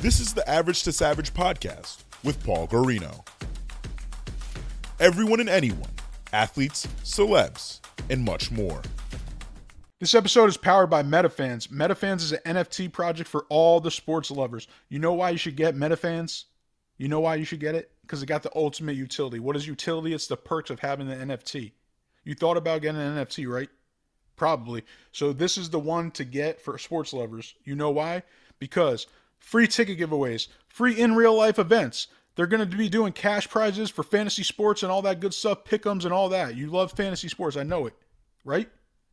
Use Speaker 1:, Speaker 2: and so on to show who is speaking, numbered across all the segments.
Speaker 1: This is the Average to Savage podcast with Paul Garino. Everyone and anyone, athletes, celebs, and much more.
Speaker 2: This episode is powered by MetaFans. MetaFans is an NFT project for all the sports lovers. You know why you should get MetaFans? You know why you should get it? Because it got the ultimate utility. What is utility? It's the perks of having the NFT. You thought about getting an NFT, right? Probably. So this is the one to get for sports lovers. You know why? Because free ticket giveaways, free in real life events. They're going to be doing cash prizes for fantasy sports and all that good stuff, pick'ems and all that. You love fantasy sports, I know it, right?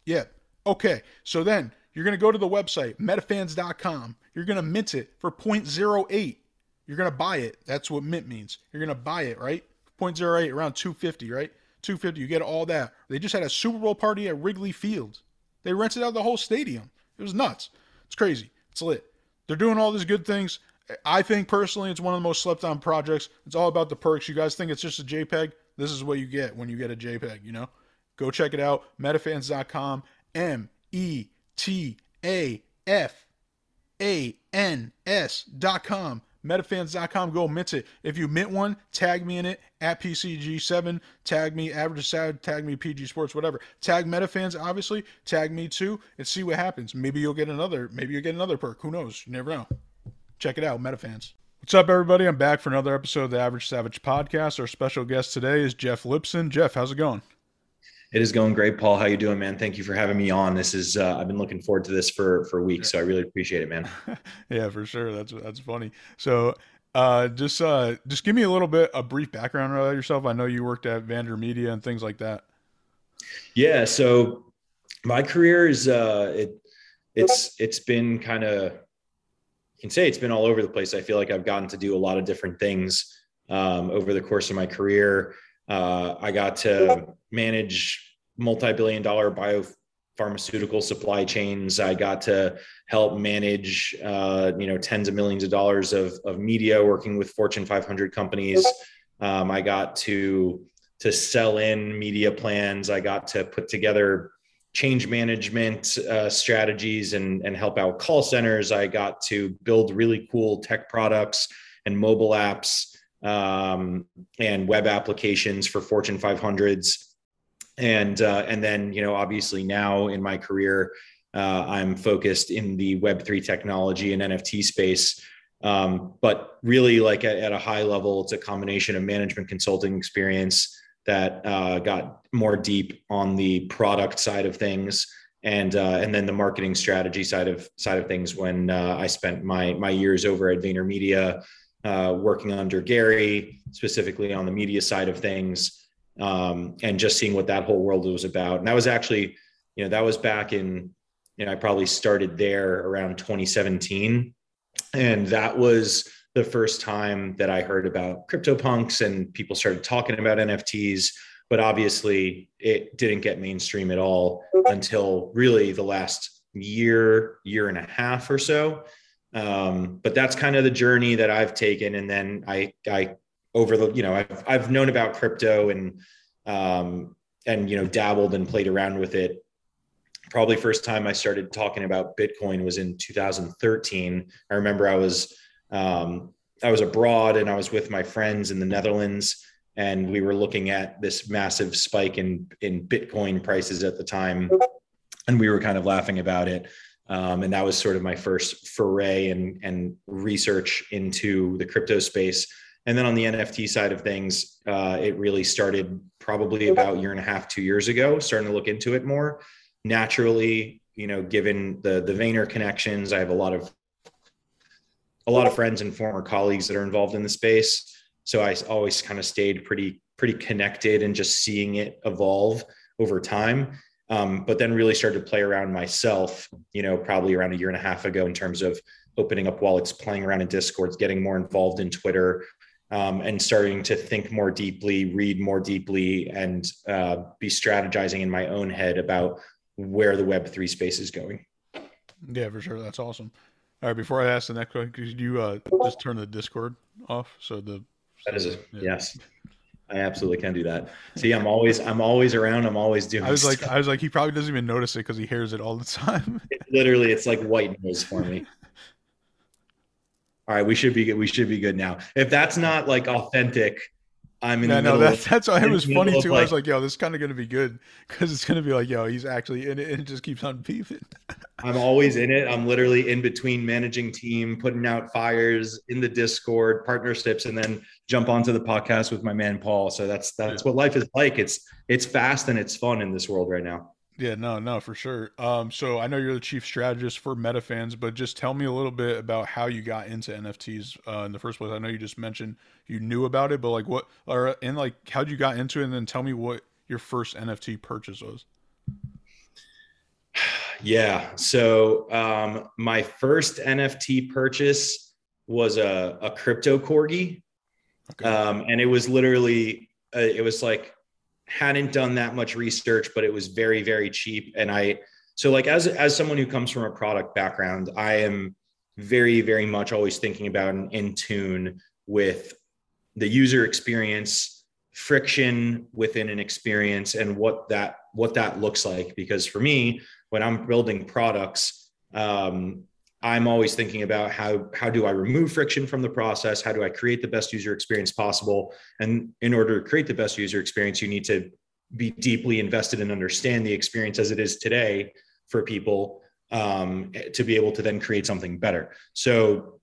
Speaker 2: Yeah. Okay. So then you're going to go to the website metafans.com. You're going to mint it for 0.08. You're going to buy it. That's what mint means. You're going to buy it, right? 0.08 around 250, right? 250. You get all that. They just had a Super Bowl party at Wrigley Field. They rented out the whole stadium. It was nuts. It's crazy. It's lit. They're doing all these good things. I think personally it's one of the most slept on projects. It's all about the perks. You guys think it's just a JPEG? This is what you get when you get a JPEG, you know? Go check it out. Metafans.com. M E T A F A N S.com. Metafans.com. Go mint it. If you mint one, tag me in it at PCG7. Tag me Average Sad. Tag me PG Sports. Whatever. Tag Metafans. Obviously. Tag me too, and see what happens. Maybe you'll get another. Maybe you'll get another perk. Who knows? You never know. Check it out, Metafans. What's up, everybody? I'm back for another episode of the Average Savage podcast. Our special guest today is Jeff Lipson. Jeff, how's it going?
Speaker 3: It is going great, Paul. How you doing, man? Thank you for having me on. This is uh, I've been looking forward to this for for weeks, so I really appreciate it, man.
Speaker 2: yeah, for sure. That's that's funny. So, uh, just uh, just give me a little bit a brief background about yourself. I know you worked at VaynerMedia and things like that.
Speaker 3: Yeah. So my career is uh, it it's it's been kind of you can say it's been all over the place. I feel like I've gotten to do a lot of different things um, over the course of my career. Uh, I got to manage multi-billion dollar biopharmaceutical supply chains. I got to help manage, uh, you know, tens of millions of dollars of, of media working with Fortune 500 companies. Um, I got to to sell in media plans. I got to put together change management uh, strategies and, and help out call centers. I got to build really cool tech products and mobile apps um, and web applications for Fortune 500s. And uh, and then you know obviously now in my career, uh, I'm focused in the Web three technology and NFT space. Um, but really, like at, at, a high level, it's a combination of management consulting experience that uh, got more deep on the product side of things, and uh, and then the marketing strategy side of side of things. When uh, I spent my my years over at VaynerMedia, uh, working under Gary, specifically on the media side of things, um, and just seeing what that whole world was about. And that was actually, you know, that was back in, you know, I probably started there around 2017. And that was the first time that I heard about CryptoPunks and people started talking about NFTs. But obviously, it didn't get mainstream at all until really the last year, year and a half or so. Um, but that's kind of the journey that I've taken. And then I, I over the, you know, I've, I've known about crypto and, um, and, you know, dabbled and played around with it. Probably first time I started talking about Bitcoin was in 2013. I remember I was, um, I was abroad and I was with my friends in the Netherlands and we were looking at this massive spike in, in Bitcoin prices at the time. And we were kind of laughing about it. Um, and that was sort of my first foray and, and research into the crypto space. And then on the NFT side of things, uh, it really started probably about a year and a half, two years ago, starting to look into it more. Naturally, you know, given the the Vayner connections, I have a lot of a lot of friends and former colleagues that are involved in the space. So I always kind of stayed pretty pretty connected and just seeing it evolve over time um, but then really started to play around myself you know probably around a year and a half ago in terms of opening up wallets playing around in discords getting more involved in twitter um, and starting to think more deeply read more deeply and uh, be strategizing in my own head about where the web3 space is going
Speaker 2: yeah for sure that's awesome all right before i ask the next question could you uh, just turn the discord off so the
Speaker 3: that is a yeah. yes I absolutely can do that. See, I'm always I'm always around. I'm always doing.
Speaker 2: I was stuff. like I was like he probably doesn't even notice it because he hears it all the time.
Speaker 3: it, literally, it's like white noise for me. All right, we should be good. We should be good now. If that's not like authentic, I'm in.
Speaker 2: Yeah,
Speaker 3: the
Speaker 2: no, that's
Speaker 3: of-
Speaker 2: that's why it was funny
Speaker 3: middle
Speaker 2: too. I was
Speaker 3: like-
Speaker 2: like, yo, this is kind of gonna be good because it's gonna be like, yo, he's actually in it, and it just keeps on beefing.
Speaker 3: I'm always in it. I'm literally in between managing team, putting out fires in the Discord, partnerships, and then jump onto the podcast with my man Paul. So that's that's what life is like. It's it's fast and it's fun in this world right now.
Speaker 2: Yeah, no, no, for sure. Um, so I know you're the chief strategist for MetaFans, but just tell me a little bit about how you got into NFTs uh, in the first place. I know you just mentioned you knew about it, but like what, or and like how'd you got into it, and then tell me what your first NFT purchase was.
Speaker 3: Yeah. So um, my first NFT purchase was a, a crypto corgi.
Speaker 2: Okay.
Speaker 3: Um, and it was literally, uh, it was like, hadn't done that much research, but it was very, very cheap. And I, so like as, as someone who comes from a product background, I am very, very much always thinking about and in tune with the user experience, friction within an experience and what that, what that looks like. Because for me, when I'm building products, um, I'm always thinking about how how do I remove friction from the process? How do I create the best user experience possible? And in order to create the best user experience, you need to be deeply invested and understand the experience as it is today for people um, to be able to then create something better. So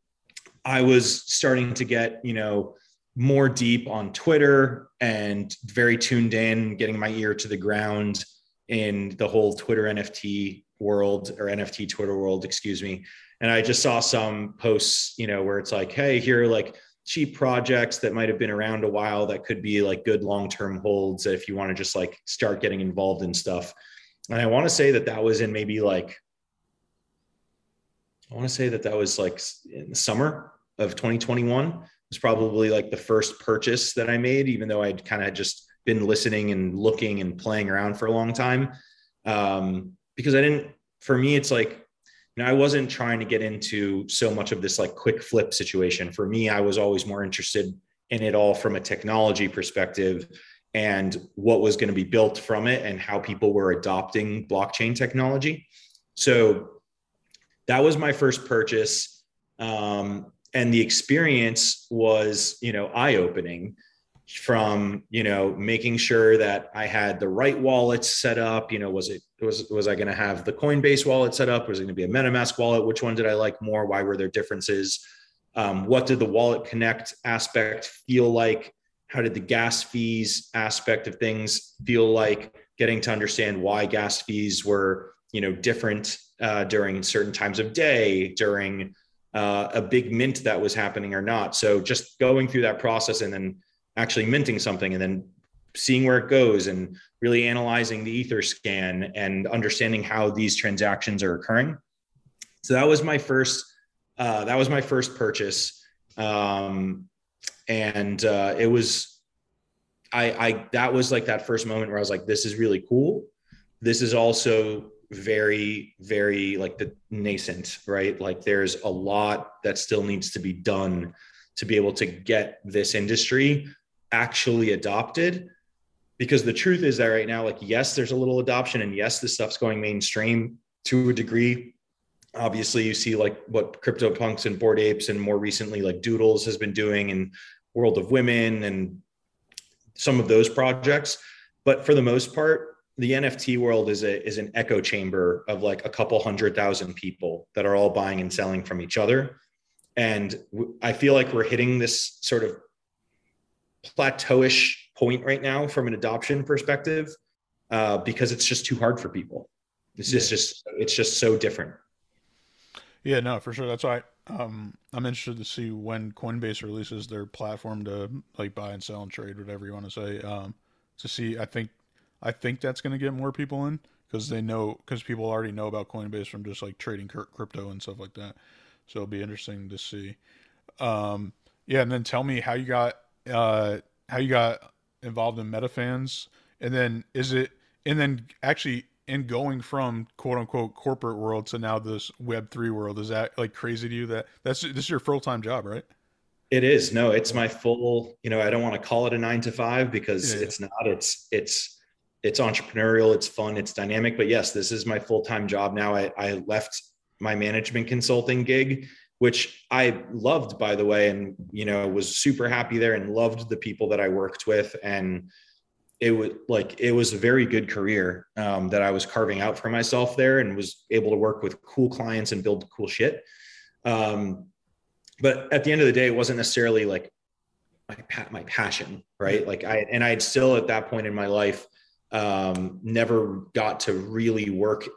Speaker 3: I was starting to get you know more deep on Twitter and very tuned in, getting my ear to the ground in the whole Twitter NFT world or NFT Twitter world, excuse me. And I just saw some posts, you know, where it's like, hey, here are like cheap projects that might have been around a while that could be like good long-term holds if you want to just like start getting involved in stuff. And I want to say that that was in maybe like, I want to say that that was like in the summer of 2021 It was probably like the first purchase that I made, even though I'd kind of just been listening and looking and playing around for a long time. Um, because I didn't, for me, it's like, you I wasn't trying to get into so much of this like quick flip situation. For me, I was always more interested in it all from a technology perspective and what was going to be built from it and how people were adopting blockchain technology. So that was my first purchase. Um, and the experience was, you know, eye opening from you know making sure that i had the right wallets set up you know was it was was i going to have the coinbase wallet set up? Was it going to be a metamask wallet? Which one did i like more? Why were there differences? Um, what did the wallet connect aspect feel like? How did the gas fees aspect of things feel like? Getting to understand why gas fees were you know different uh, during certain times of day during uh, a big mint that was happening or not. So just going through that process and then actually minting something and then seeing where it goes and really analyzing the Etherscan and understanding how these transactions are occurring. So that was my first uh, that was my first purchase. Um, and uh, it was I, I that was like that first moment where i was like this is really cool. This is also very very like the nascent right? Like there's a lot that still needs to be done to be able to get this industry actually adopted because the truth is that right now like yes there's a little adoption and yes this stuff's going mainstream to a degree. Obviously you see like what crypto punks and Bored Apes and more recently like doodles has been doing and world of women and some of those projects. But for the most part the nft world is a is an echo chamber of like a couple hundred thousand people that are all buying and selling from each other. And i feel like we're hitting this sort of plateauish point right now from an adoption perspective uh, because it's just too hard for people. It's just,
Speaker 2: Yeah.
Speaker 3: just it's just so different.
Speaker 2: Yeah, no, for sure. That's why um, I'm interested to see when Coinbase releases their platform to like buy and sell and trade, whatever you want to say. Um, to see, I think, I think that's going to get more people in because they know because people already know about Coinbase from just like trading crypto and stuff like that. So it'll be interesting to see. Um, yeah, and then tell me how you got uh, how you got involved in MetaFans, and then is it and then actually in going from quote unquote corporate world to now this web 3 world is that like crazy to you that that's this is your full-time job right
Speaker 3: It is no, it's my full. You know, I don't want to call it a nine to five because
Speaker 2: Yeah, yeah.
Speaker 3: it's not. It's it's it's entrepreneurial. It's fun. It's dynamic. But yes, this is my full time job now. I, I left my management consulting gig which I loved, by the way, and you know was super happy there and loved the people that I worked with, and it was like it was a very good career um, that I was carving out for myself there, and was able to work with cool clients and build cool shit. Um, but at the end of the day, it wasn't necessarily like my my passion, right? Like I and I had still at that point in my life um, never got to really work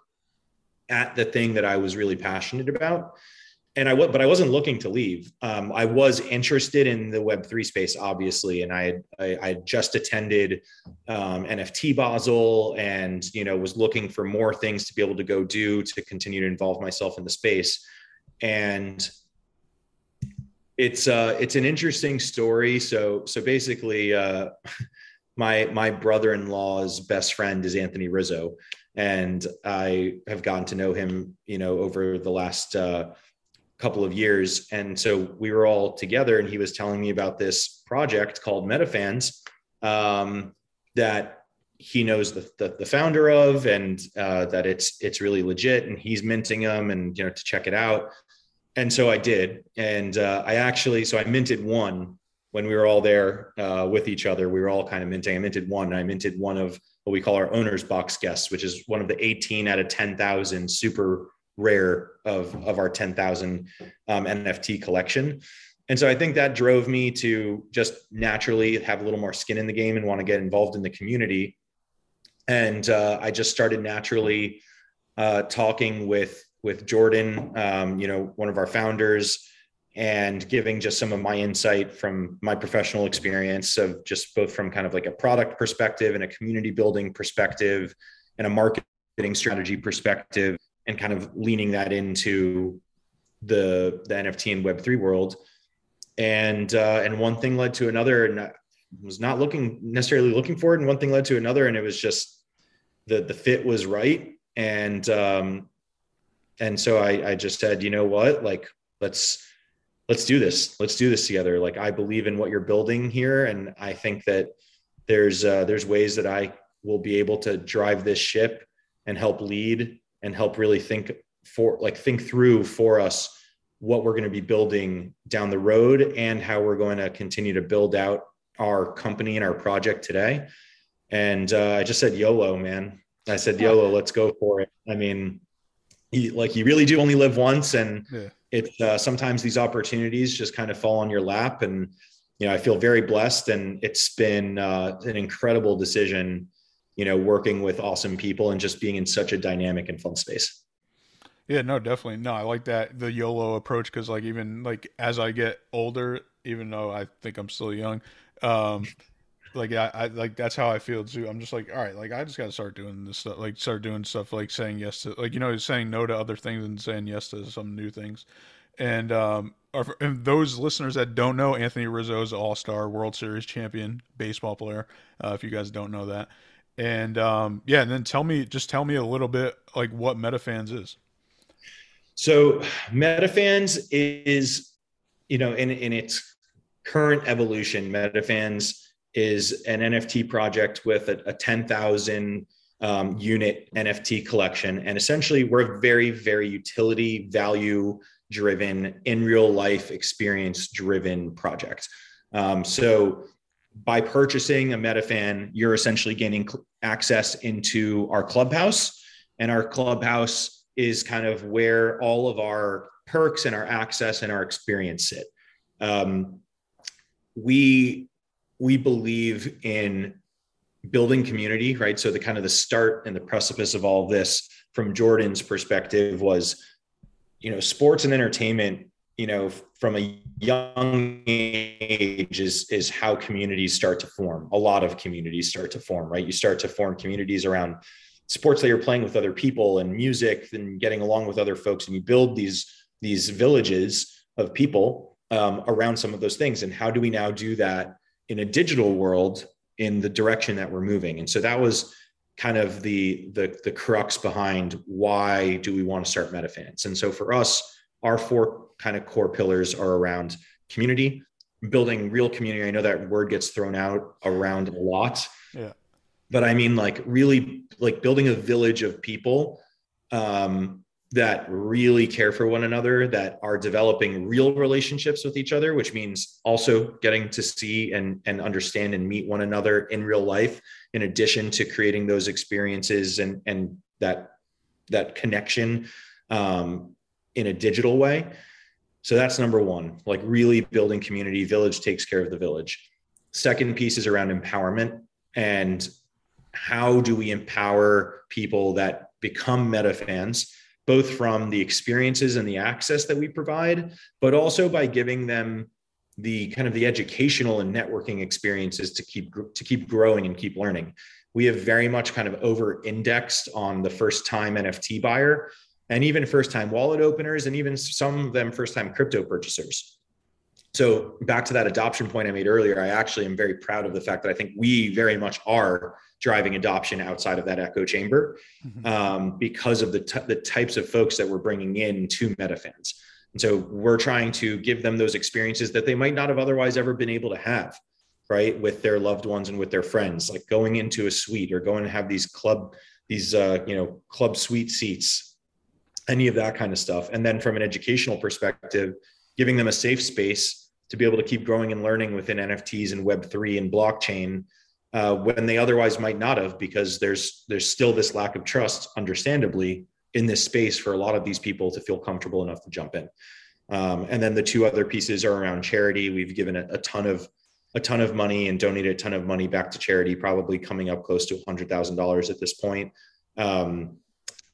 Speaker 3: at the thing that I was really passionate about. And I was, but I wasn't looking to leave. Um, I was interested in the Web three space, obviously, and I had I, I just attended um, NFT Basel, and you know was looking for more things to be able to go do to continue to involve myself in the space. And it's uh, it's an interesting story. So so basically, uh, my my brother-in-law's best friend is Anthony Rizzo, and I have gotten to know him, you know, over the last uh, couple of years. And so we were all together, and he was telling me about this project called MetaFans um, that he knows the, the, the founder of, and uh, that it's it's really legit, and he's minting them, and you know, to check it out. And so I did, and uh, I actually so I minted one when we were all there uh, with each other. We were all kind of minting. I minted one. I minted one of what we call our owner's box guests, which is one of the 18 out of 10,000 super rare of, of our 10,000 um, NFT collection. And so I think that drove me to just naturally have a little more skin in the game and want to get involved in the community. And uh, I just started naturally uh, talking with with Jordan, um, you know, one of our founders, and giving just some of my insight from my professional experience of just both from kind of like a product perspective and a community building perspective and a marketing strategy perspective and kind of leaning that into the the NFT and web3 world. And uh, and one thing led to another and I was not looking necessarily looking for it and one thing led to another and it was just the the fit was right. And um and so I I just said you know what? Like let's let's do this. Let's do this together. Like i believe in what you're building here and i think that there's uh, there's ways that i will be able to drive this ship and help lead and help really think for like think through for us what we're going to be building down the road and how we're going to continue to build out our company and our project today. And uh, i just said yolo man. I said yolo let's go for it. I mean you, like you really do only live once and yeah. it's uh, sometimes these opportunities just kind of fall on your lap and you know i feel very blessed and it's been uh, an incredible decision you know working with awesome people and just being in such a dynamic and fun space
Speaker 2: yeah no definitely no i like that the yolo approach because like even like as i get older even though i think i'm still young um like I, I like that's how I feel too. I'm just like, all right, like I just got to start doing this stuff, like start doing stuff, like saying yes to, like you know, saying no to other things and saying yes to some new things. And um, and those listeners that don't know, Anthony Rizzo All Star World Series champion baseball player. Uh, if you guys don't know that, and um, yeah, and then tell me, just tell me a little bit like what MetaFans is.
Speaker 3: So MetaFans is, you know, in in its current evolution, MetaFans is an NFT project with a, a 10,000 um, unit NFT collection. And essentially, we're a very, very utility value driven, in real life experience driven project. Um, so, by purchasing a MetaFan, you're essentially gaining access into our clubhouse. And our clubhouse is kind of where all of our perks and our access and our experience sit. Um, we we believe in building community, right? So the kind of the start and the precipice of all this from Jordan's perspective was, you know, sports and entertainment, you know, from a young age is is how communities start to form. A lot of communities start to form, right? You start to form communities around sports that you're playing with other people and music and getting along with other folks and you build these these villages of people um, around some of those things and how do we now do that in a digital world in the direction that we're moving. And so that was kind of the the the crux behind why do we want to start MetaFans. And so for us, our four kind of core pillars are around community, building real community. I know that word gets thrown out around a lot.
Speaker 2: Yeah.
Speaker 3: But I mean like really like building a village of people um that really care for one another, that are developing real relationships with each other, which means also getting to see and, and understand and meet one another in real life, in addition to creating those experiences and, and that, that connection um, in a digital way. So that's number one, like really building community. Village takes care of the village. Second piece is around empowerment and how do we empower people that become meta fans both from the experiences and the access that we provide, but also by giving them the kind of the educational and networking experiences to keep to keep growing and keep learning. We have very much kind of over indexed on the first time NFT buyer and even first time wallet openers and even some of them first time crypto purchasers. So back to that adoption point I made earlier, I actually am very proud of the fact that I think we very much are driving adoption outside of that echo chamber mm-hmm. um, because of the, t- the types of folks that we're bringing in to MetaFans. And so we're trying to give them those experiences that they might not have otherwise ever been able to have, right, with their loved ones and with their friends, like going into a suite or going to have these club, these uh, you know club suite seats, any of that kind of stuff. And then from an educational perspective, giving them a safe space to be able to keep growing and learning within NFTs and Web3 and blockchain uh, when they otherwise might not have, because there's there's still this lack of trust, understandably, in this space for a lot of these people to feel comfortable enough to jump in. Um, and then the two other pieces are around charity. We've given a, a, ton of a ton of money and donated a ton of money back to charity, probably coming up close to hundred thousand dollars at this point. Um,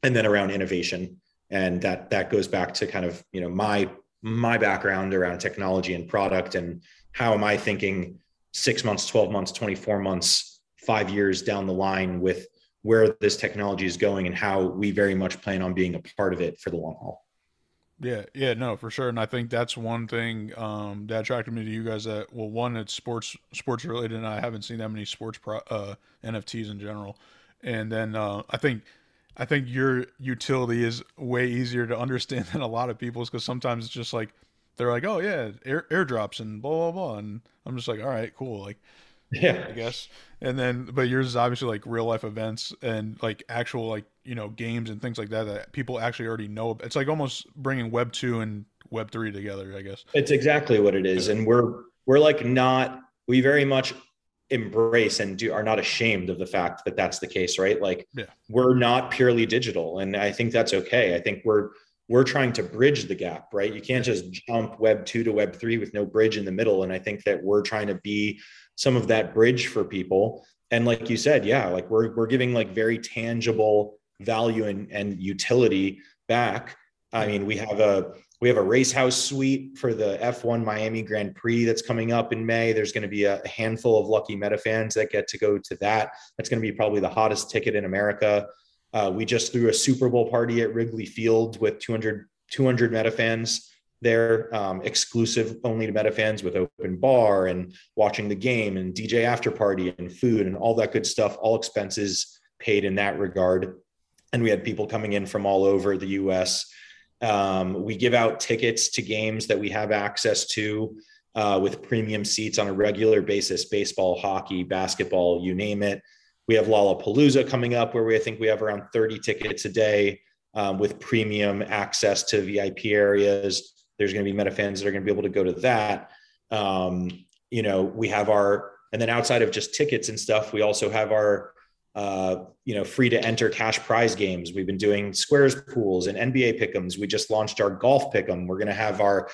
Speaker 3: and then around innovation, and that that goes back to kind of you know my my background around technology and product and how am I thinking six months, 12 months, 24 months, five years down the line with where this technology is going and how we very much plan on being a part of it for the long haul.
Speaker 2: Yeah, yeah, no, for sure. And I think that's one thing um, that attracted me to you guys. That well, one, it's sports sports related, and I haven't seen that many sports pro, uh, NFTs in general. And then uh, I think I think your utility is way easier to understand than a lot of people's because sometimes it's just like they're like, oh yeah, air, airdrops and blah blah blah, and I'm just like, all right, cool, like yeah, I guess. And then, but yours is obviously like real life events and like actual like you know games and things like that that people actually already know. It's like almost bringing Web two and Web three together, I guess.
Speaker 3: It's exactly what it is, and we're we're like not we very much embrace and do are not ashamed of the fact that that's the case right? Like yeah. we're not purely digital and i think that's okay. I think we're we're trying to bridge the gap right? You can't just jump web 2 to web 3 with no bridge in the middle and i think that we're trying to be some of that bridge for people. And like you said yeah like we're we're giving like very tangible value and, and utility back. I mean we have a we have a race house suite for the F1 Miami Grand Prix that's coming up in May. There's going to be a handful of lucky meta fans that get to go to that. That's going to be probably the hottest ticket in America. Uh, we just threw a Super Bowl party at Wrigley Field with 200, 200 meta fans there, um, exclusive only to meta fans with open bar and watching the game and DJ after party and food and all that good stuff, all expenses paid in that regard. And we had people coming in from all over the US um, we give out tickets to games that we have access to uh, with premium seats on a regular basis baseball, hockey, basketball, you name it. We have Lollapalooza coming up where we I think we have around 30 tickets a day um, with premium access to VIP areas. There's going to be meta fans that are going to be able to go to that. Um, you know, we have our, and then outside of just tickets and stuff, we also have our uh, you know, free to enter cash prize games. We've been doing squares pools and NBA pickums. We just launched our golf pick'em. We're going to have our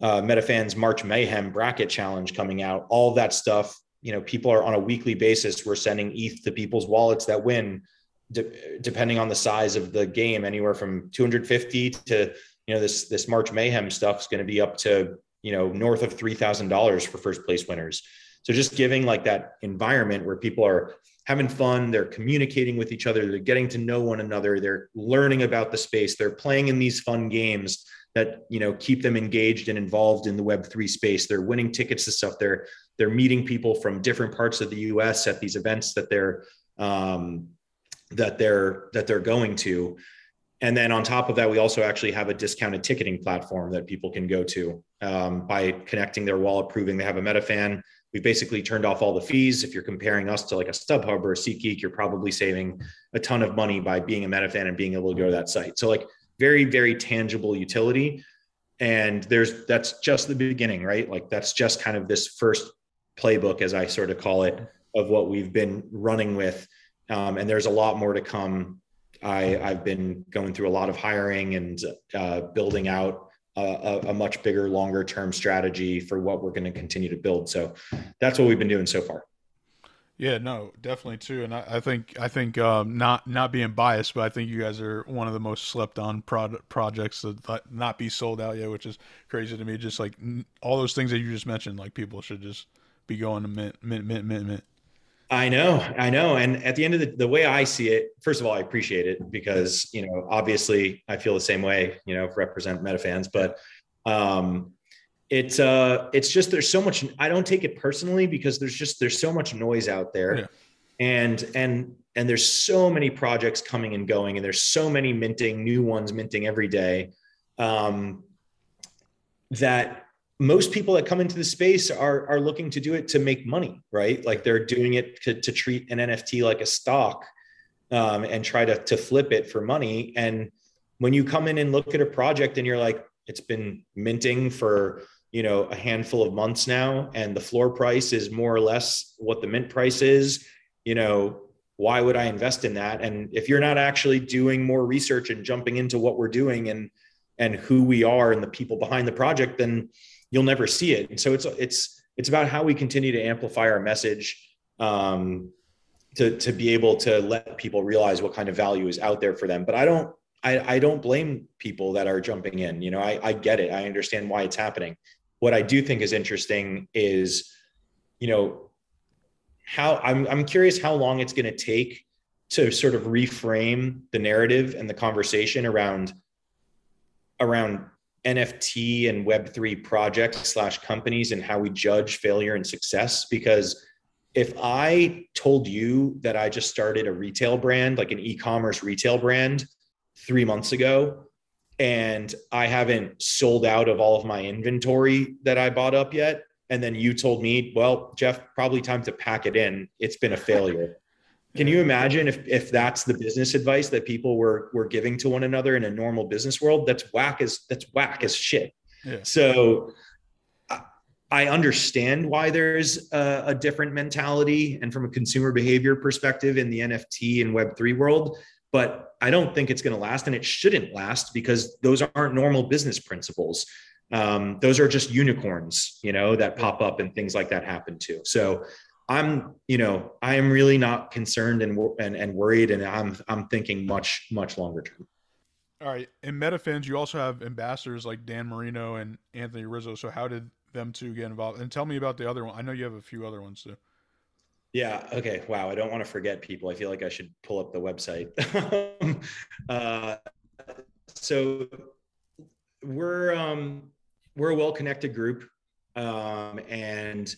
Speaker 3: uh, MetaFans March Mayhem bracket challenge coming out. All that stuff. You know, people are on a weekly basis. We're sending ETH to people's wallets that win, de- depending on the size of the game, anywhere from 250 to you know this this March Mayhem stuff is going to be up to you know north of three thousand dollars for first place winners. So just giving like that environment where people are having fun, they're communicating with each other, they're getting to know one another, they're learning about the space, they're playing in these fun games that you know keep them engaged and involved in the web3 space. They're winning tickets to stuff. They're they're meeting people from different parts of the us at these events that they're um, that they're that they're going to. And then on top of that we also actually have a discounted ticketing platform that people can go to um, by connecting their wallet proving they have a metafan We've basically turned off all the fees. If you're comparing us to like a StubHub or a SeatGeek, you're probably saving a ton of money by being a MetaFan and being able to go to that site. So like very very tangible utility and there's that's just the beginning right like that's just kind of this first playbook as i sort of call it of what we've been running with um, and there's a lot more to come I, i've been going through a lot of hiring and uh, building out a, a, much bigger longer term strategy for what we're going to continue to build so that's what we've been doing so far
Speaker 2: yeah, no, definitely too, and I, I think I think um, not not being biased, but I think you guys are one of the most slept on pro- projects to not be sold out yet, which is crazy to me. Just like all those things that you just mentioned, like people should just be going to mint, mint, mint, mint, mint.
Speaker 3: I know, I know, and at the end of the the way I see it, first of all, I appreciate it because you know obviously I feel the same way, you know, represent meta fans, but um, it's uh it's just there's so much i don't take it personally because there's just there's so much noise out there yeah. and and and there's so many projects coming and going and there's so many minting new ones minting every day um that most people that come into the space are are looking to do it to make money right? Like they're doing it to, to treat an nft like a stock um, and try to to flip it for money. And when you come in and look at a project and you're like it's been minting for you know a handful of months now and the floor price is more or less what the mint price is you know why would i invest in that? And if you're not actually doing more research and jumping into what we're doing and and who we are and the people behind the project then you'll never see it and so it's it's it's about how we continue to amplify our message um, to to be able to let people realize what kind of value is out there for them but i don't I, I don't blame people that are jumping in. You know, I, I get it. I understand why it's happening what I do think is interesting is, you know, how I'm, I'm curious how long it's going to take to sort of reframe the narrative and the conversation around around NFT and Web3 projects slash companies and how we judge failure and success. Because if I told you that I just started a retail brand, like an e-commerce retail brand three months ago, and I haven't sold out of all of my inventory that I bought up yet. And then you told me, well, Jeff, probably time to pack it in. It's been a failure. Can you imagine if if that's the business advice that people were were giving to one another in a normal business world? That's whack as that's whack as shit. Yeah. So I understand why there's a, a, different mentality and from a consumer behavior perspective in the NFT and Web3 world but I don't think it's going to last and it shouldn't last because those aren't normal business principles. Um, those are just unicorns, you know, that pop up and things like that happen too. So I'm, you know, I am really not concerned and, and, and worried. And I'm, I'm thinking much, much longer term.
Speaker 2: All right. In MetaFans, you also have ambassadors like Dan Marino and Anthony Rizzo. So how did them two get involved? And tell me about the other one. I know you have a few other ones too.
Speaker 3: Yeah. Okay. Wow. I don't want to forget people. I feel like I should pull up the website. uh, so we're um, we're a well-connected group, um, and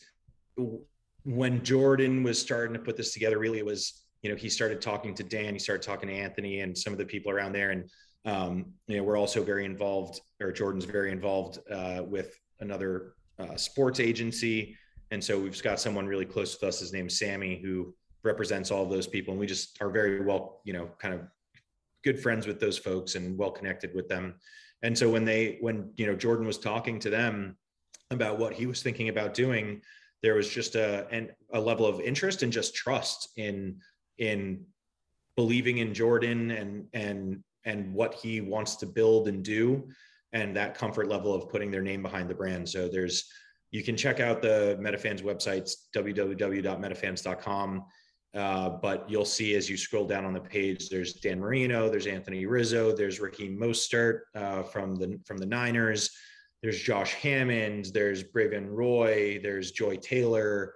Speaker 3: when Jordan was starting to put this together, really it was you know he started talking to Dan, he started talking to Anthony and some of the people around there, and um, you know we're also very involved, or Jordan's very involved uh, with another uh, sports agency and so we've got someone really close with us. His name's Sammy, who represents all those people. And we just are very well, you know, kind of good friends with those folks and well connected with them. And so when they, when, you know, Jordan was talking to them about what he was thinking about doing, there was just a, and a level of interest and just trust in, in believing in Jordan and, and, and what he wants to build and do and that comfort level of putting their name behind the brand. So there's, you can check out the Metafans websites, www.metafans.com. Uh, but you'll see as you scroll down on the page, there's Dan Marino, there's Anthony Rizzo, there's Raheem Mostert uh, from the from the Niners, there's Josh Hammond, there's Brayvon Roy, there's Joy Taylor.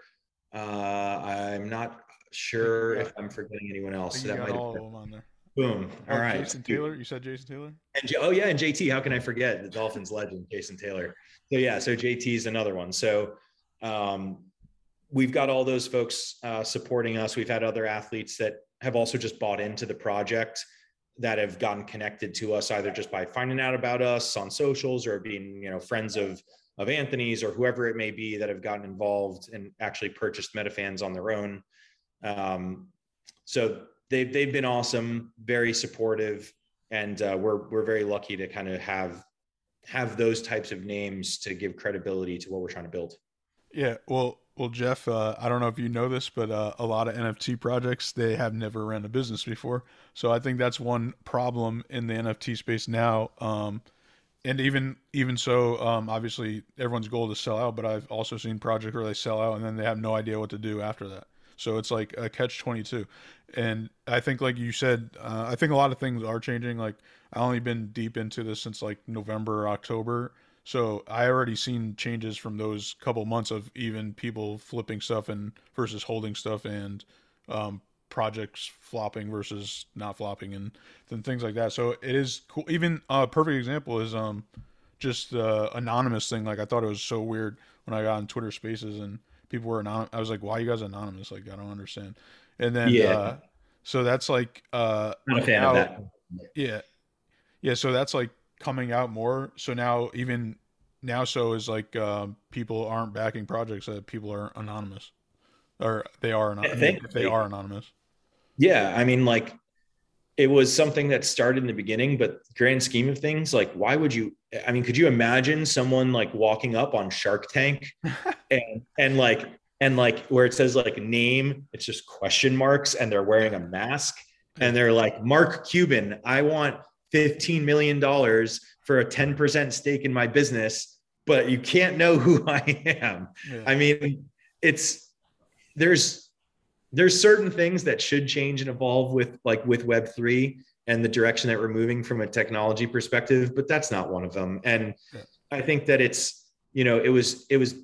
Speaker 3: Uh, I'm not sure if I'm forgetting anyone else. So that might all of them on there. Boom. All oh, right.
Speaker 2: Jason Taylor. You said Jason Taylor.
Speaker 3: And oh yeah, and JT. How can I forget the Dolphins legend, Jason Taylor? So yeah, so JT is another one. So um, we've got all those folks uh, supporting us. We've had other athletes that have also just bought into the project that have gotten connected to us either just by finding out about us on socials or being you know friends of of Anthony's or whoever it may be that have gotten involved and actually purchased Metafans on their own. Um, so they've they've been awesome, very supportive, and uh, we're we're very lucky to kind of have have those types of names to give credibility to what we're trying to build.
Speaker 2: Yeah, well, well, Jeff, uh, I don't know if you know this, but uh, a lot of NFT projects they have never ran a business before. So I think that's one problem in the NFT space now. Um, and even even so, um, obviously everyone's goal is to sell out, but I've also seen projects where they sell out and then they have no idea what to do after that. So it's like a catch twenty two, and I think like you said, uh, I think a lot of things are changing. Like I only been deep into this since like November or October, so I already seen changes from those couple months of even people flipping stuff and versus holding stuff and um, projects flopping versus not flopping and then things like that. So it is cool. Even a uh, perfect example is um just the anonymous thing. Like I thought it was so weird when I got on Twitter Spaces and people were anonymous. I was like, why are you guys anonymous? Like I don't understand. And then yeah. Uh, so that's like uh
Speaker 3: not a fan of that.
Speaker 2: Yeah. Yeah, so that's like coming out more. So now even now so is like uh, people aren't backing projects that people are anonymous or they are anonymous if they are anonymous
Speaker 3: yeah, I mean, like it was something that started in the beginning, but grand scheme of things, like why would you? I mean, could you imagine someone like walking up on Shark Tank and and like and like where it says like name, it's just question marks, and they're wearing a mask, and they're like Mark Cuban, I want fifteen million dollars for a ten percent stake in my business, but you can't know who I am. Yeah. I mean, it's there's there's certain things that should change and evolve with like with web 3 and the direction that we're moving from a technology perspective but that's not one of them and yeah. i think that it's you know it was it was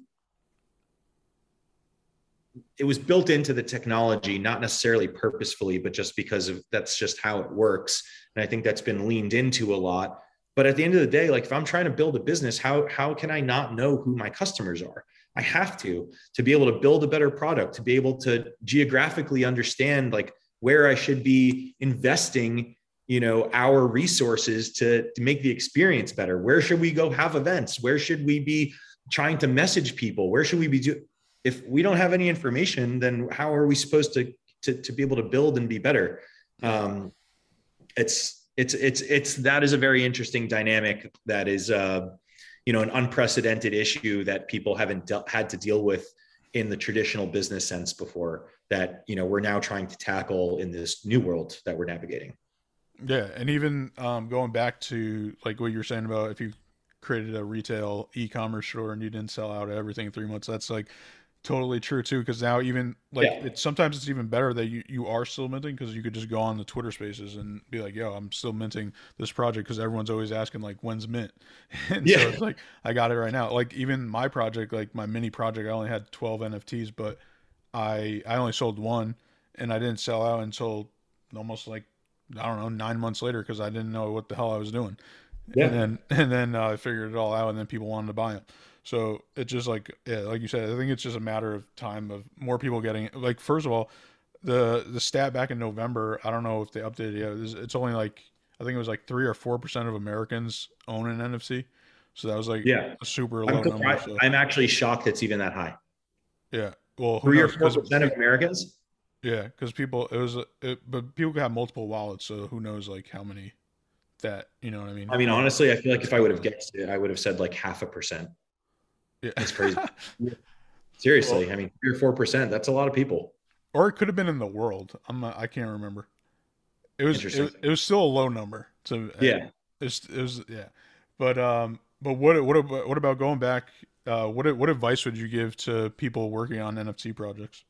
Speaker 3: it was built into the technology not necessarily purposefully but just because of that's just how it works and i think that's been leaned into a lot but at the end of the day like if i'm trying to build a business how how can i not know who my customers are I have to to be able to build a better product, to be able to geographically understand like where I should be investing, you know, our resources to, to make the experience better. Where should we go have events? Where should we be trying to message people? Where should we be do if we don't have any information, then how are we supposed to to, to be able to build and be better? Um, it's it's it's it's that is a very interesting dynamic that is uh you know an unprecedented issue that people haven't de- had to deal with in the traditional business sense before that you know we're now trying to tackle in this new world that we're navigating
Speaker 2: yeah and even um, going back to like what you're saying about if you created a retail e-commerce store and you didn't sell out everything in three months that's like totally true too because now even like yeah. it's sometimes it's even better that you, you are still minting because you could just go on the twitter spaces and be like yo i'm still minting this project because everyone's always asking like when's mint and yeah. so it's like i got it right now like even my project like my mini project i only had 12 nfts but i i only sold one and i didn't sell out until almost like i don't know nine months later because i didn't know what the hell i was doing yeah. and then and then uh, i figured it all out and then people wanted to buy them so it's just like yeah, like you said, I think it's just a matter of time of more people getting it. Like first of all, the the stat back in November, I don't know if they updated it yet. It's only like I think it was like three or four percent of Americans own an NFT. So that was like
Speaker 3: yeah,
Speaker 2: a super low I'm number. So.
Speaker 3: I'm actually shocked it's even that high.
Speaker 2: Yeah. Well,
Speaker 3: three or four percent of Americans.
Speaker 2: Yeah, because people it was it, but people have multiple wallets, so who knows like how many that you know what I mean.
Speaker 3: I mean, honestly, I feel like if I would have guessed it, I would have said like half a percent. Yeah, it's crazy. Seriously, well, I mean, three or four percent. That's a lot of people.
Speaker 2: Or it could have been in the world. I'm not, I can't remember. It was it, it, was still a low number. So
Speaker 3: yeah,
Speaker 2: it was, it was yeah. But um, but what what about, what about going back? Uh, what what advice would you give to people working on NFT projects?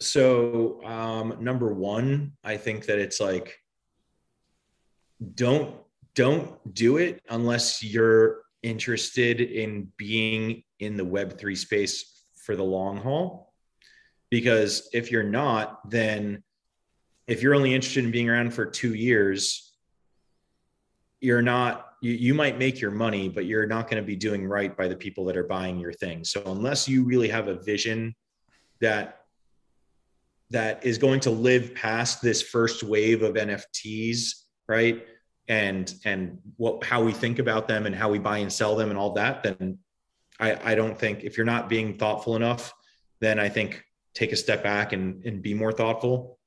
Speaker 3: So um, number one, I think that it's like don't don't do it unless you're interested in being in the web3 space for the long haul. Because if you're not then if you're only interested in being around for 2 years you're not you, you might make your money but you're not going to be doing right by the people that are buying your thing. So unless you really have a vision that that is going to live past this first wave of NFTs right and and what how we think about them and how we buy and sell them and all that then i i don't think if you're not being thoughtful enough then i think take a step back and and be more thoughtful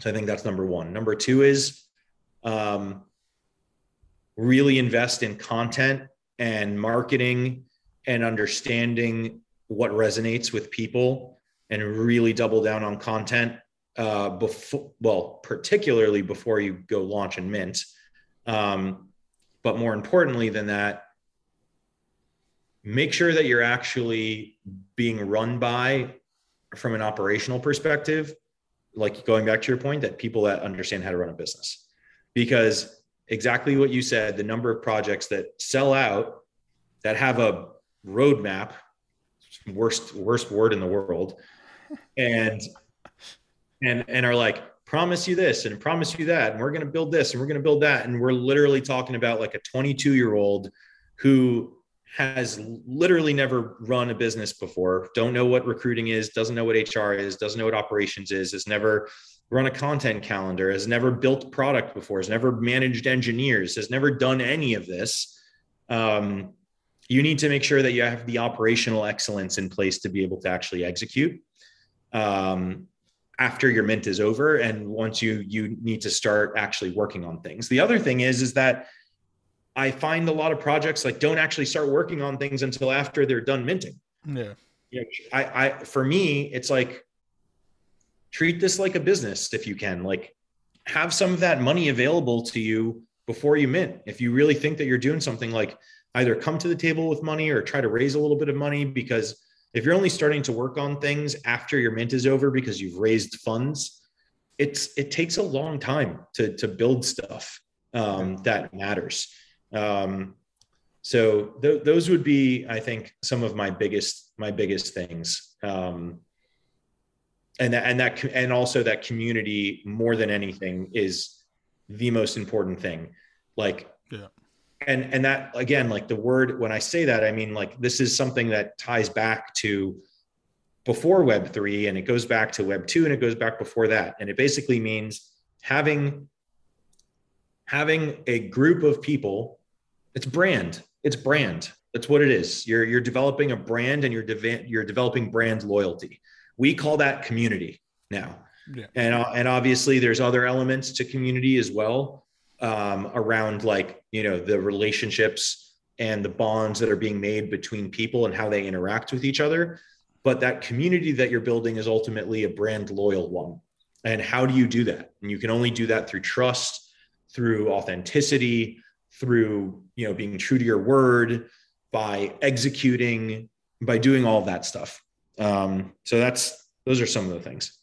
Speaker 3: So I think that's number one. Number two is um, really invest in content and marketing and understanding what resonates with people and really double down on content uh, before, well, particularly before you go launch and mint. Um, but more importantly than that, make sure that you're actually being run by from an operational perspective like going back to your point that people that understand how to run a business. Because exactly what you said the number of projects that sell out that have a roadmap worst worst word in the world and and and are like promise you this and promise you that and we're going to build this and we're going to build that and we're literally talking about like a 22 year old who has literally never run a business before, don't know what recruiting is, doesn't know what HR is, doesn't know what operations is, has never run a content calendar, has never built product before, has never managed engineers, has never done any of this. Um, you need to make sure that you have the operational excellence in place to be able to actually execute um, after your mint is over and once you you need to start actually working on things the other thing is is that I find a lot of projects like don't actually start working on things until after they're done minting.
Speaker 2: Yeah.
Speaker 3: You know, I, I, for me, it's like treat this like a business if you can. Like have some of that money available to you before you mint. If you really think that you're doing something like either come to the table with money or try to raise a little bit of money because if you're only starting to work on things after your mint is over because you've raised funds, it's it takes a long time to to build stuff um, that matters. Um, so th- those would be, I think, some of my biggest my biggest things. Um, and that and that and also that community more than anything is the most important thing. Like
Speaker 2: yeah.
Speaker 3: And and that again, like the word when I say that, I mean like this is something that ties back to before web 3 and it goes back to web 2 and it goes back before that. And it basically means having having a group of people. It's brand. It's brand. That's what it is. You're you're developing a brand and you're de- you're developing brand loyalty. We call that community now. Yeah. and uh, and obviously there's other elements to community as well um, around like you know the relationships and the bonds that are being made between people and how they interact with each other but that community that you're building is ultimately a brand loyal one and how do you do that and you can only do that through trust through authenticity, through you know being true to your word, by executing, by doing all that stuff. Um, so that's those are some of the things.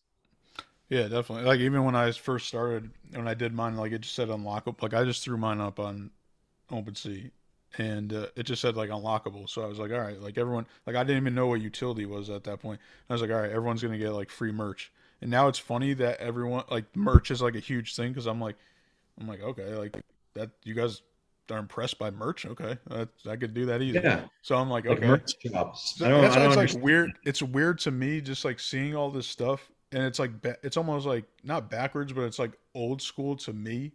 Speaker 2: Yeah, definitely. Like even when I first started, when I did mine, like it just said unlockable. Like I just threw mine up on OpenSea, and uh, it just said like unlockable. So I was like, all right, like everyone, like I didn't even know what utility was at that point. I was like, all right, everyone's gonna get like free merch. And now it's funny that everyone like merch is like a huge thing because I'm like, I'm like, okay, like that. You guys are impressed by merch. Okay, that, I could do that easy.
Speaker 3: Yeah.
Speaker 2: So I'm like, okay. Like merch shops. I don't, that's I don't it's like weird. It's weird to me, just like seeing all this stuff, and it's like it's almost like not backwards, but it's like old school to me.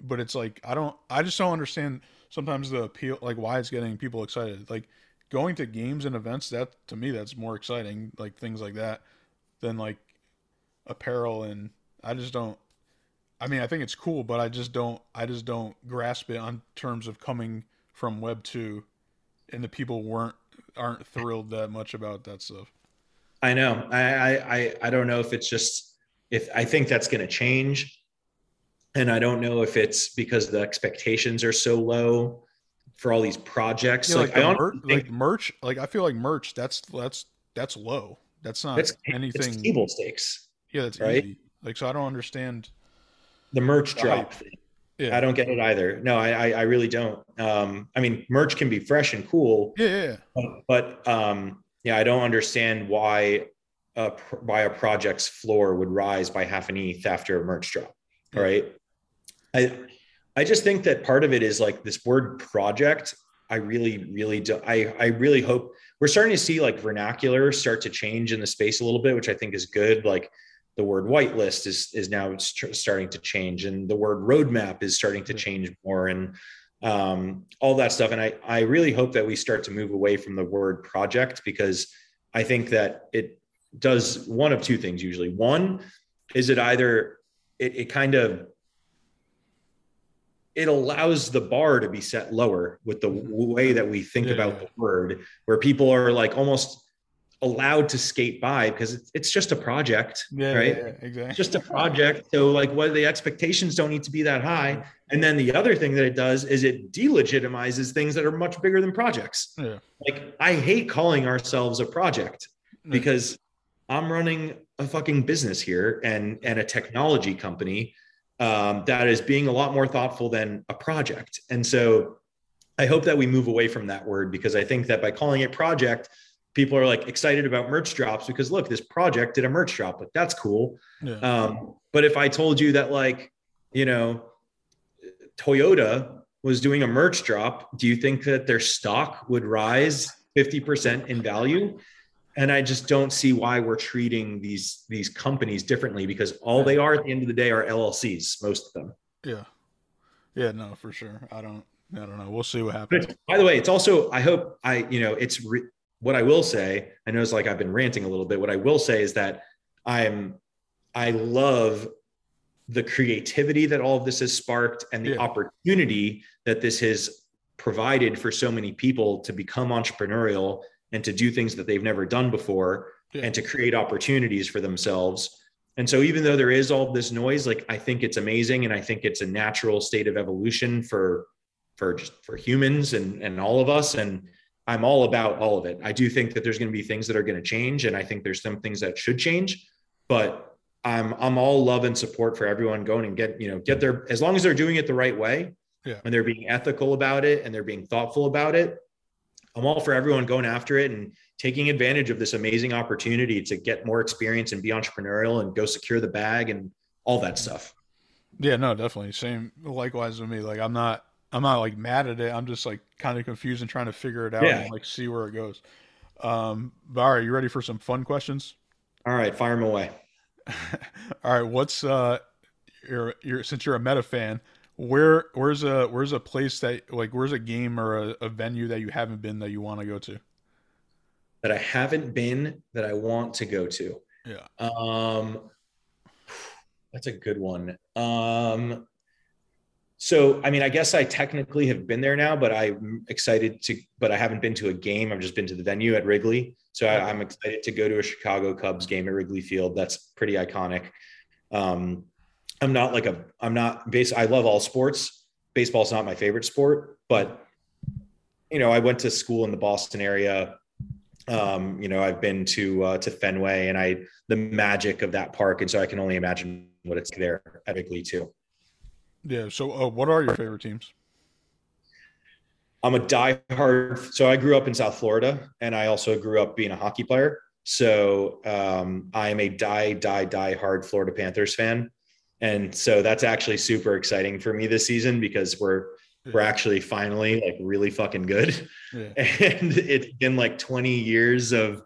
Speaker 2: But it's like I don't. I just don't understand sometimes the appeal, like why it's getting people excited. Like going to games and events, that to me, that's more exciting. Like things like that than like apparel and I just don't. I mean, I think it's cool, but I just don't. I just don't grasp it on terms of coming from Web two, and the people weren't aren't thrilled that much about that stuff.
Speaker 3: I know. I I I don't know if it's just if I think that's going to change, and I don't know if it's because the expectations are so low for all these projects.
Speaker 2: Yeah, like, like, I mer- think, like merch. Like I feel like merch. That's that's that's low. That's not that's, anything.
Speaker 3: It's table stakes.
Speaker 2: Yeah, that's right. Easy. Like so, I don't understand
Speaker 3: the merch drop thing. Yeah. I don't get it either. No, I, I, I really don't. Um, I mean, merch can be fresh and cool.
Speaker 2: Yeah, yeah.
Speaker 3: But, but um, yeah, I don't understand why a why a project's floor would rise by half an ETH after a merch drop. Yeah. Right. I I just think that part of it is like this word project. I really, really do. I I really hope we're starting to see like vernacular start to change in the space a little bit, which I think is good. Like the word whitelist is is now starting to change and the word roadmap is starting to change more and um, all that stuff and I, I really hope that we start to move away from the word project because i think that it does one of two things usually one is it either it, it kind of it allows the bar to be set lower with the mm-hmm. way that we think
Speaker 2: Yeah,
Speaker 3: about the word, where people are like almost allowed to skate by because it's, just a project,
Speaker 2: Yeah,
Speaker 3: right?
Speaker 2: yeah, exactly.
Speaker 3: It's just a project. So like what the expectations don't need to be that high. And then the other thing that it does is it delegitimizes things that are much bigger than projects.
Speaker 2: yeah.
Speaker 3: Like I hate calling ourselves a project
Speaker 2: Yeah.
Speaker 3: because I'm running a fucking business here and and a technology company um, that is being a lot more thoughtful than a project. And so I hope that we move away from that word because I think that by calling it project, people are like excited about merch drops because look, this project did a merch drop, like that's cool.
Speaker 2: yeah.
Speaker 3: Um, but if I told you that, like, you know, Toyota was doing a merch drop, do you think that their stock would rise 50% in value? And I just don't see why we're treating these these companies differently because all they are at the end of the day are LLCs, most of them.
Speaker 2: Yeah. Yeah, no, for sure. I don't I don't know. We'll see what happens.
Speaker 3: By the way, it's also I hope I you know it's re- what I will say. I know it's like I've been ranting a little bit. What I will say is that I'm I love the creativity that all of this has sparked and the
Speaker 2: Yeah.
Speaker 3: opportunity that this has provided for so many people to become entrepreneurial and to do things that they've never done before
Speaker 2: Yeah.
Speaker 3: and to create opportunities for themselves. And so even though there is all this noise, like I think it's amazing and I think it's a natural state of evolution for for just for humans and and all of us and I'm all about all of it. I do think that there's going to be things that are going to change and I think there's some things that should change, but I'm I'm all love and support for everyone going and get, you know, get their as long as they're doing it the right way
Speaker 2: Yeah.
Speaker 3: and they're being ethical about it and they're being thoughtful about it. I'm all for everyone going after it and taking advantage of this amazing opportunity to get more experience and be entrepreneurial and go secure the bag and all that stuff.
Speaker 2: Yeah, no, definitely. Same likewise with me. Like I'm not I'm not like mad at it. I'm just like kind of confused and trying to figure it out
Speaker 3: Yeah.
Speaker 2: and like see where it goes. Um but all right, you ready for some fun questions?
Speaker 3: All right, fire them away.
Speaker 2: all right, what's uh you're you're since you're a meta fan, where where's a where's a place that like where's a game or a, a venue that you haven't been that you want to go to?
Speaker 3: That I haven't been that I want to go to.
Speaker 2: Yeah.
Speaker 3: Um, that's a good one. Um, so, I mean, I guess I technically have been there now, but I'm excited to, but I haven't been to a game. I've just been to the venue at Wrigley. So I, I'm excited to go to a Chicago Cubs game at Wrigley Field. That's pretty iconic. Um, I'm not like a, I'm not base. I love all sports. Baseball's not my favorite sport, but you know, I went to school in the Boston area. Um, you know, I've been to uh, to Fenway, and I the magic of that park, and so I can only imagine what it's there at too.
Speaker 2: Yeah. So uh, what are your favorite teams?
Speaker 3: I'm a diehard. So I grew up in South Florida, and I also grew up being a hockey player. So um, I am a die, die, die hard Florida Panthers fan, and so that's actually super exciting for me this season because we're we're actually finally like really fucking good,
Speaker 2: Yeah.
Speaker 3: and it's been like 20 years of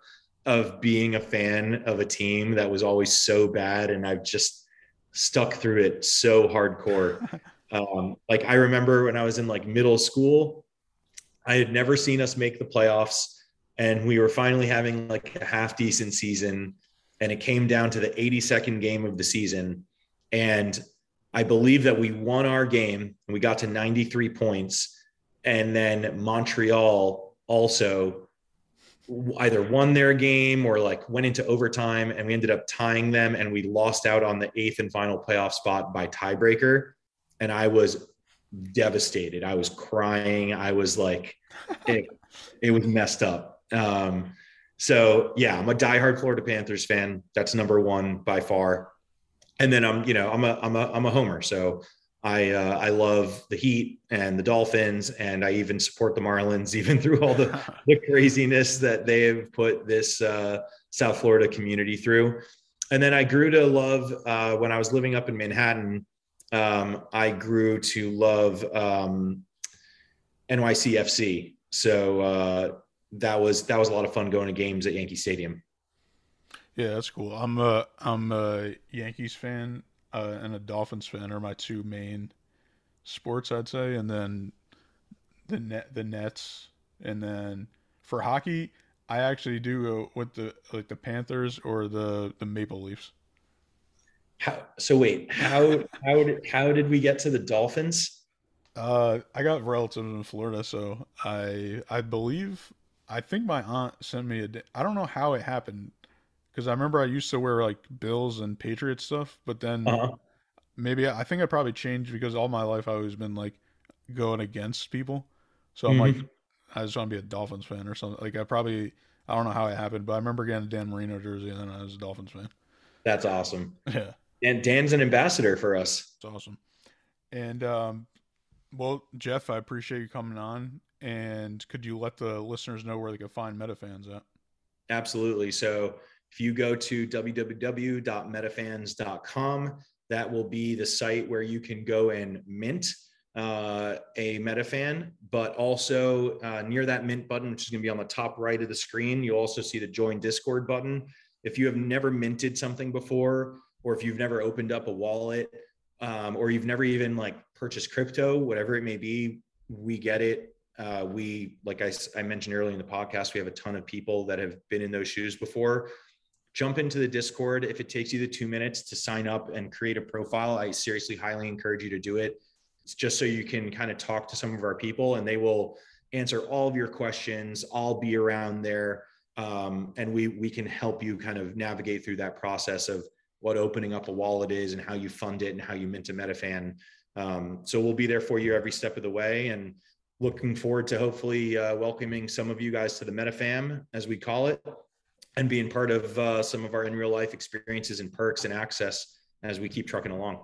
Speaker 3: of being a fan of a team that was always so bad, and I've just stuck through it so hardcore. Um, like I remember when I was in like middle school, I had never seen us make the playoffs, and we were finally having like a half decent season, and it came down to the 82nd game of the season, and I believe that we won our game and we got to 93 points, and then Montreal also either won their game or like went into overtime and we ended up tying them and we lost out on the eighth and final playoff spot by tiebreaker. And i was devastated. I was crying. I was like it, it was messed up. Um so yeah i'm a diehard florida panthers fan. That's number one by far and then i'm you know i'm a i'm a i'm a homer so I uh, I love the Heat and the Dolphins, and I even support the Marlins, even through all the the craziness that they have put this uh, South Florida community through. And then I grew to love uh, when I was living up in Manhattan. Um, I grew to love um, NYCFC. So uh, that was that was a lot of fun going to games at Yankee Stadium.
Speaker 2: Yeah, that's cool. I'm a I'm a Yankees fan uh, and a Dolphins fan are my two main sports, I'd say, and then the net the Nets, and then for hockey, I actually do go with the like the Panthers or the the Maple Leafs.
Speaker 3: How, so wait, how how did how did we get to the Dolphins?
Speaker 2: Uh, I got relatives in Florida, so I I believe I think my aunt sent me a. I don't know how it happened because I remember I used to wear like Bills and Patriots stuff, but then uh-huh. maybe I think I probably changed because all my life I've always been like going against people, so I'm mm-hmm. like I just want to be a Dolphins fan or something. Like I probably I don't know how it happened, but I remember getting a Dan Marino jersey and then I was a Dolphins fan.
Speaker 3: That's awesome.
Speaker 2: Yeah.
Speaker 3: And Dan's an ambassador for us.
Speaker 2: It's awesome. And um, well, Jeff, I appreciate you coming on. And could you let the listeners know where they can find MetaFans at?
Speaker 3: Absolutely. So if you go to www.metafans.com, that will be the site where you can go and mint uh, a MetaFan, but also uh, near that mint button, which is going to be on the top right of the screen, you'll also see the join Discord button. If you have never minted something before, or if you've never opened up a wallet, um, or you've never even like purchased crypto, whatever it may be, we get it. Uh, we, like I, I mentioned earlier in the podcast, we have a ton of people that have been in those shoes before. Jump into the Discord. If it takes you the two minutes to sign up and create a profile, I seriously highly encourage you to do it. It's just so you can kind of talk to some of our people and they will answer all of your questions. I'll be around there. Um, and we we can help you kind of navigate through that process of what opening up a wallet is and how you fund it and how you mint a metafan um, so we'll be there for you every step of the way and looking forward to hopefully uh, welcoming some of you guys to the metafam as we call it and being part of uh, some of our in real life experiences and perks and access as we keep trucking along